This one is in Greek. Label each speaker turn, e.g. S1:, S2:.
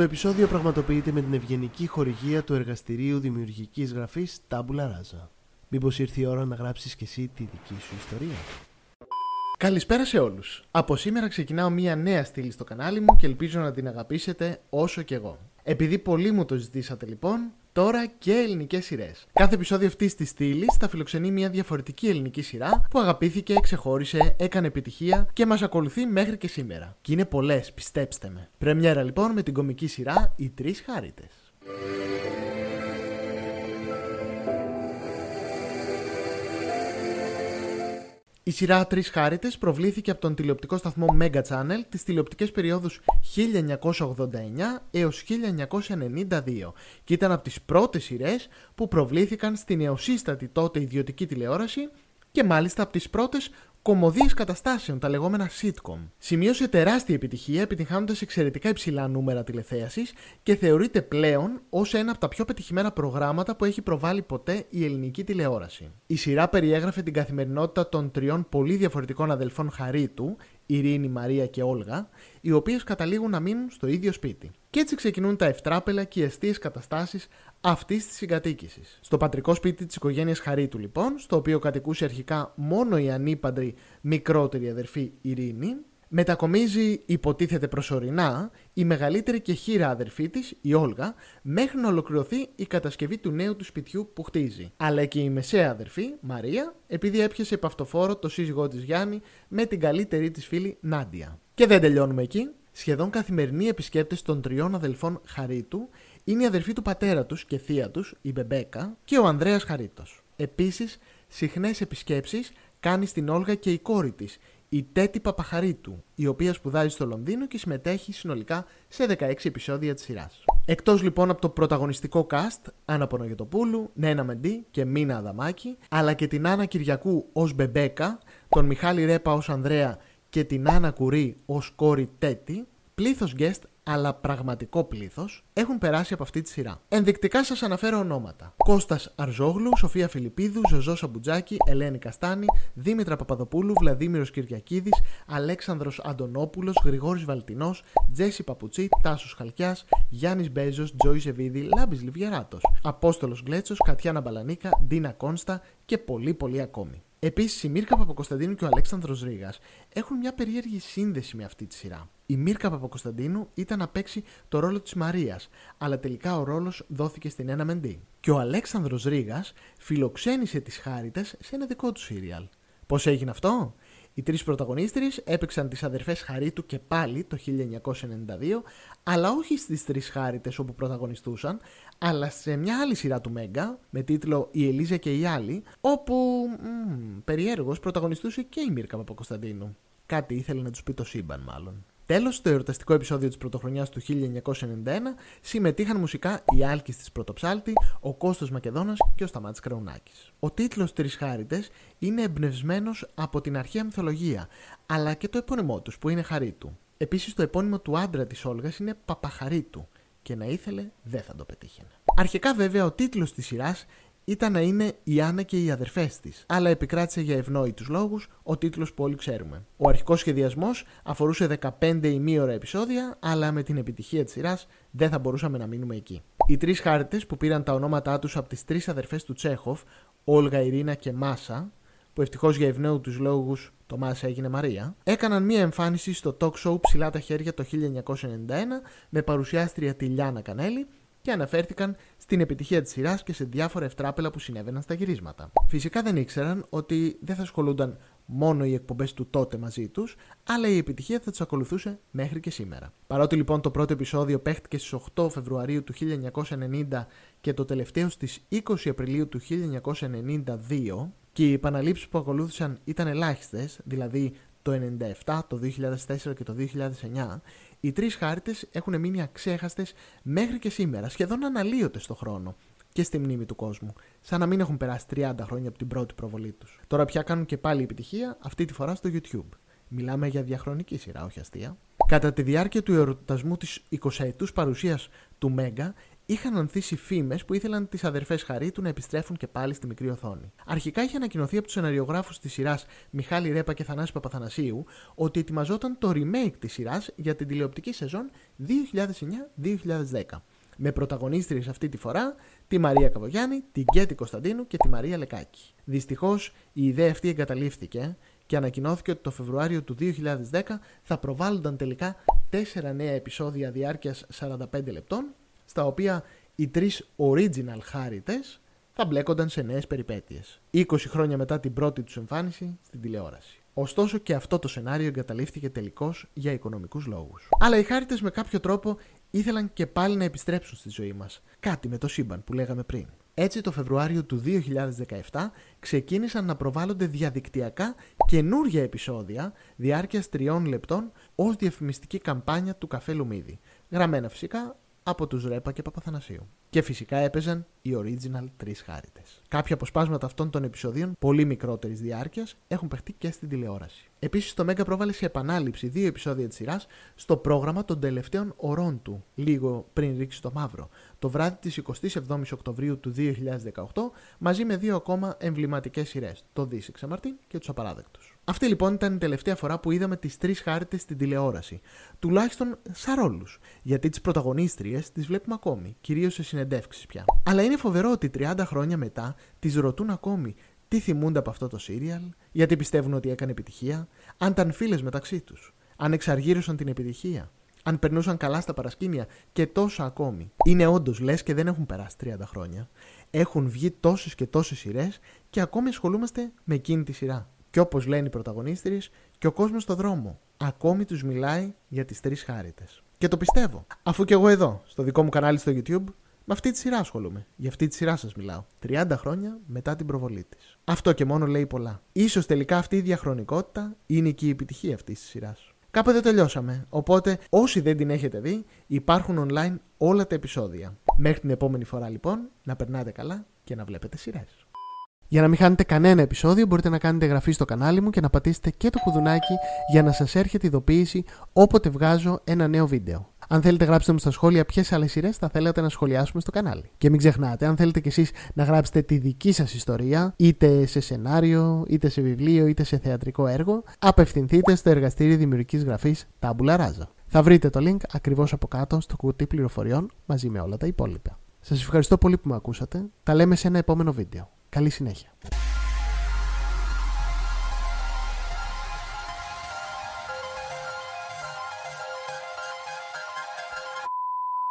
S1: Το επεισόδιο πραγματοποιείται με την ευγενική χορηγία του εργαστηρίου δημιουργικής γραφής Tabula Rasa. Μήπως ήρθε η ώρα να γράψεις και εσύ τη δική σου ιστορία;
S2: Καλησπέρα σε όλους. Από σήμερα ξεκινάω μια νέα στήλη στο κανάλι μου και ελπίζω να την αγαπήσετε όσο και εγώ. Επειδή πολλοί μου το ζητήσατε λοιπόν, τώρα και ελληνικές σειρές. Κάθε επεισόδιο αυτής της στήλης θα φιλοξενεί μια διαφορετική ελληνική σειρά που αγαπήθηκε, ξεχώρισε, έκανε επιτυχία και μας ακολουθεί μέχρι και σήμερα. Και είναι πολλές, πιστέψτε με. Πρεμιέρα λοιπόν με την κομική σειρά Οι Τρεις Χάριτες. Η σειρά Τρεις Χάριτες προβλήθηκε από τον τηλεοπτικό σταθμό Mega Channel τις τηλεοπτικές περιόδους 1989 έως 1992 και ήταν από τις πρώτες σειρές που προβλήθηκαν στην νεοσύστατη τότε ιδιωτική τηλεόραση και μάλιστα από τις πρώτες κομμωδίες καταστάσεων, τα λεγόμενα sitcom. Σημείωσε τεράστια επιτυχία επιτυχάνοντα εξαιρετικά υψηλά νούμερα τηλεθέασης και θεωρείται πλέον ως ένα από τα πιο πετυχημένα προγράμματα που έχει προβάλει ποτέ η ελληνική τηλεόραση. Η σειρά περιέγραφε την καθημερινότητα των τριών πολύ διαφορετικών αδελφών Χαρίτου, Ειρήνη, Μαρία και Όλγα, οι οποίες καταλήγουν να μείνουν στο ίδιο σπίτι. Και έτσι ξεκινούν τα ευτράπελα και οι αιστείες καταστάσεις αυτής της συγκατοίκησης. Στο πατρικό σπίτι της οικογένειας Χαρίτου, λοιπόν, στο οποίο κατοικούσε αρχικά μόνο η ανήπαντρη μικρότερη αδερφή Ειρήνη, μετακομίζει υποτίθεται προσωρινά η μεγαλύτερη και χείρα αδερφή της, η Όλγα, μέχρι να ολοκληρωθεί η κατασκευή του νέου του σπιτιού που χτίζει. Αλλά και η μεσαία αδερφή, Μαρία, επειδή έπιασε επαυτοφόρο το σύζυγό της Γιάννη με την καλύτερη της φίλη Νάντια. Και δεν τελειώνουμε εκεί. Σχεδόν καθημερινοί επισκέπτες των τριών αδελφών Χαρίτου είναι η αδερφή του πατέρα τους και θεία τους, η Μπεμπέκα, και ο Ανδρέας Χαρίτος. Επίσης, συχνές επισκέψεις κάνει στην Όλγα και η κόρη της, η Τέτη Παπαχαρίτου, η οποία σπουδάζει στο Λονδίνο και συμμετέχει συνολικά σε 16 επεισόδια της σειράς. Εκτός λοιπόν από το πρωταγωνιστικό cast, Άννα Πονογετοπούλου, Νένα Μεντή και Μίνα Αδαμάκη, αλλά και την Άννα Κυριακού ως Μπεμπέκα, τον Μιχάλη Ρέπα ως Ανδρέα και την Άννα Κουρί ως κόρη Τέτη, πλήθος guest αλλά πραγματικό πλήθος, έχουν περάσει από αυτή τη σειρά. Ενδεικτικά σας αναφέρω ονόματα. Κώστας Αρζόγλου, Σοφία Φιλιππίδου, Ζωζό Σαμπουτζάκη, Ελένη Καστάνη, Δήμητρα Παπαδοπούλου, Βλαδίμηρο Κυριακίδης, Αλέξανδρος Αντωνόπουλος, Γρηγόρης Βαλτινός, Τζέσι Παπουτσί, Τάσος Χαλκιάς, Γιάννης Μπέζος, Τζόι Ζεβίδη, Λάμπης Λιβιαράτος, Απόστολος Γκλέτσο, Κατιάνα Μπαλανίκα, Ντίνα Κόνστα και πολλοί πολλοί ακόμη. Επίσης, η Μίρκα Παπακοσταντίνου και ο Αλέξανδρος Ρήγας έχουν μια περίεργη σύνδεση με αυτή τη σειρά. Η Μίρκα Παπακοσταντίνου ήταν να παίξει το ρόλο της Μαρίας, αλλά τελικά ο ρόλος δόθηκε στην Ένα Μεντή. Και ο Αλέξανδρος Ρήγας φιλοξένησε τις Χάριτες σε ένα δικό του σύριαλ. Πώς έγινε αυτό; Οι τρεις πρωταγωνίστριες έπαιξαν τις αδερφές Χαρίτου και πάλι το 1992, αλλά όχι στις τρεις Χάριτες όπου πρωταγωνιστούσαν, αλλά σε μια άλλη σειρά του Μέγκα με τίτλο Η Ελίζα και οι άλλοι, όπου περιέργως πρωταγωνιστούσε και η Μίρκα Παπακοσταντίνου. Κάτι ήθελε να τους πει το σύμπαν, μάλλον. Τέλο, στο εορταστικό επεισόδιο της πρωτοχρονιάς του 1991 συμμετείχαν μουσικά οι Άλκης της Πρωτοψάλτη, ο Κώστο Μακεδόνας και ο Σταμάτης Κραουνάκης. Ο τίτλος Τρισχάριτε είναι εμπνευσμένος από την αρχαία μυθολογία, αλλά και το επώνυμό τους που είναι Χαρίτου. Επίσης, το επώνυμο του άντρα της Όλγας είναι Παπαχαρίτου και να ήθελε δεν θα το πετύχαινε. Αρχικά, βέβαια, ο τίτλος της σειράς ήταν να είναι η Άννα και οι αδερφές της, αλλά επικράτησε για ευνόητους λόγους ο τίτλος που όλοι ξέρουμε. Ο αρχικός σχεδιασμός αφορούσε 15 ημίωρα επεισόδια, αλλά με την επιτυχία της σειράς δεν θα μπορούσαμε να μείνουμε εκεί. Οι τρεις χάρτε που πήραν τα ονόματά τους από τις τρεις αδερφές του Τσέχοφ, Όλγα, Ειρήνα και Μάσα, που ευτυχώς για ευνόητους λόγους το Μάσα έγινε Μαρία, έκαναν μία εμφάνιση στο talk show Ψηλά τα χέρια το 1991 με παρουσιάστρια τη Λιάνα Κανέλη και αναφέρθηκαν στην επιτυχία της σειράς και σε διάφορα ευτράπελα που συνέβαιναν στα γυρίσματα. Φυσικά δεν ήξεραν ότι δεν θα ασχολούνταν μόνο οι εκπομπές του τότε μαζί τους, αλλά η επιτυχία θα του ακολουθούσε μέχρι και σήμερα. Παρότι λοιπόν το πρώτο επεισόδιο παίχτηκε στις 8 Φεβρουαρίου του 1990 και το τελευταίο στις 20 Απριλίου του 1992, και οι επαναλήψεις που ακολούθησαν ήταν ελάχιστες, δηλαδή το 97, το 2004 και το 2009, οι τρεις χάρτε έχουν μείνει αξέχαστες μέχρι και σήμερα, σχεδόν αναλύωτε στο χρόνο και στη μνήμη του κόσμου, σαν να μην έχουν περάσει 30 χρόνια από την πρώτη προβολή τους. Τώρα πια κάνουν και πάλι επιτυχία, αυτή τη φορά στο YouTube. Μιλάμε για διαχρονική σειρά, όχι αστεία. Κατά τη διάρκεια του εορτασμού της 20 ετού παρουσίας του Μέγκα, είχαν ανθίσει φήμες που ήθελαν τις αδερφές Χαρίτου να επιστρέφουν και πάλι στη μικρή οθόνη. Αρχικά είχε ανακοινωθεί από τους σεναριογράφους της σειράς Μιχάλη Ρέπα και Θανάση Παπαθανασίου ότι ετοιμαζόταν το remake της σειράς για την τηλεοπτική σεζόν 2009-2010. Με πρωταγωνίστριες αυτή τη φορά τη Μαρία Καβογιάννη, την Κέτη Κωνσταντίνου και τη Μαρία Λεκάκη. Δυστυχώς η ιδέα αυτή εγκαταλείφθηκε και ανακοινώθηκε ότι το Φεβρουάριο του 2010 θα προβάλλονταν τελικά τέσσερα νέα επεισόδια διάρκειας 45 λεπτών, στα οποία οι τρεις original χάριτες θα μπλέκονταν σε νέες περιπέτειες. 20 χρόνια μετά την πρώτη τους εμφάνιση στην τηλεόραση. Ωστόσο και αυτό το σενάριο εγκαταλείφθηκε τελικώς για οικονομικούς λόγους. Αλλά οι χάρτε με κάποιο τρόπο ήθελαν και πάλι να επιστρέψουν στη ζωή μας. Κάτι με το σύμπαν που λέγαμε πριν. Έτσι το Φεβρουάριο του 2017 ξεκίνησαν να προβάλλονται διαδικτυακά καινούργια επεισόδια διάρκειας τριών λεπτών ως διαφημιστική καμπάνια του καφέ Λουμίδη. Γραμμένα φυσικά από τους Ρέπα και Παπαθανασίου. Και φυσικά έπαιζαν οι original τρεις χάριτες. Κάποια αποσπάσματα αυτών των επεισοδίων, πολύ μικρότερης διάρκειας, έχουν παιχτεί και στην τηλεόραση. Επίσης, το Μέγκα πρόβαλε σε επανάληψη δύο επεισόδια της σειράς στο πρόγραμμα των τελευταίων ωρών του, λίγο πριν ρίξει το μαύρο, το βράδυ της 27η Οκτωβρίου του 2018, μαζί με δύο ακόμα εμβληματικές σειρές, το Δύση Ξαμαρτίν και τους Απαράδεκτους. Αυτή λοιπόν ήταν η τελευταία φορά που είδαμε τις τρεις χάρτες στην τηλεόραση. Τουλάχιστον σαν ρόλους. Γιατί τις πρωταγωνίστριες τις βλέπουμε ακόμη, κυρίως σε συνεντεύξεις πια. Αλλά είναι φοβερό ότι 30 χρόνια μετά τις ρωτούν ακόμη τι θυμούνται από αυτό το σύριαλ, γιατί πιστεύουν ότι έκανε επιτυχία, αν ήταν φίλες μεταξύ τους, αν εξαργύρωσαν την επιτυχία, αν περνούσαν καλά στα παρασκήνια και τόσα ακόμη. Είναι όντως λες και δεν έχουν περάσει 30 χρόνια. Έχουν βγει τόσες και τόσες σειρές και ακόμη ασχολούμαστε με εκείνη τη σειρά. Και όπως λένε οι πρωταγωνίστριες, και ο κόσμος στο δρόμο. Ακόμη τους μιλάει για τις τρεις χάριτες. Και το πιστεύω. Αφού και εγώ εδώ, στο δικό μου κανάλι στο YouTube, με αυτή τη σειρά ασχολούμαι. Για αυτή τη σειρά σας μιλάω. 30 χρόνια μετά την προβολή της. Αυτό και μόνο λέει πολλά. σω τελικά αυτή η διαχρονικότητα είναι και η επιτυχία αυτής της σειράς. Κάπου εδώ τελειώσαμε. Οπότε, όσοι δεν την έχετε δει, υπάρχουν online όλα τα επεισόδια. Μέχρι την επόμενη φορά λοιπόν, να περνάτε καλά και να βλέπετε σειρές. Για να μην χάνετε κανένα επεισόδιο μπορείτε να κάνετε εγγραφή στο κανάλι μου και να πατήσετε και το κουδουνάκι για να σας έρχεται ειδοποίηση όποτε βγάζω ένα νέο βίντεο. Αν θέλετε γράψτε μου στα σχόλια ποιες άλλες σειρές θα θέλατε να σχολιάσουμε στο κανάλι. Και μην ξεχνάτε, αν θέλετε κι εσείς να γράψετε τη δική σας ιστορία, είτε σε σενάριο, είτε σε βιβλίο, είτε σε θεατρικό έργο, απευθυνθείτε στο εργαστήριο δημιουργικής γραφής Tabula Rasa. Θα βρείτε το link ακριβώς από κάτω στο κουτί πληροφοριών μαζί με όλα τα υπόλοιπα. Σας ευχαριστώ πολύ που με ακούσατε. Τα λέμε σε ένα επόμενο βίντεο. Καλή συνέχεια.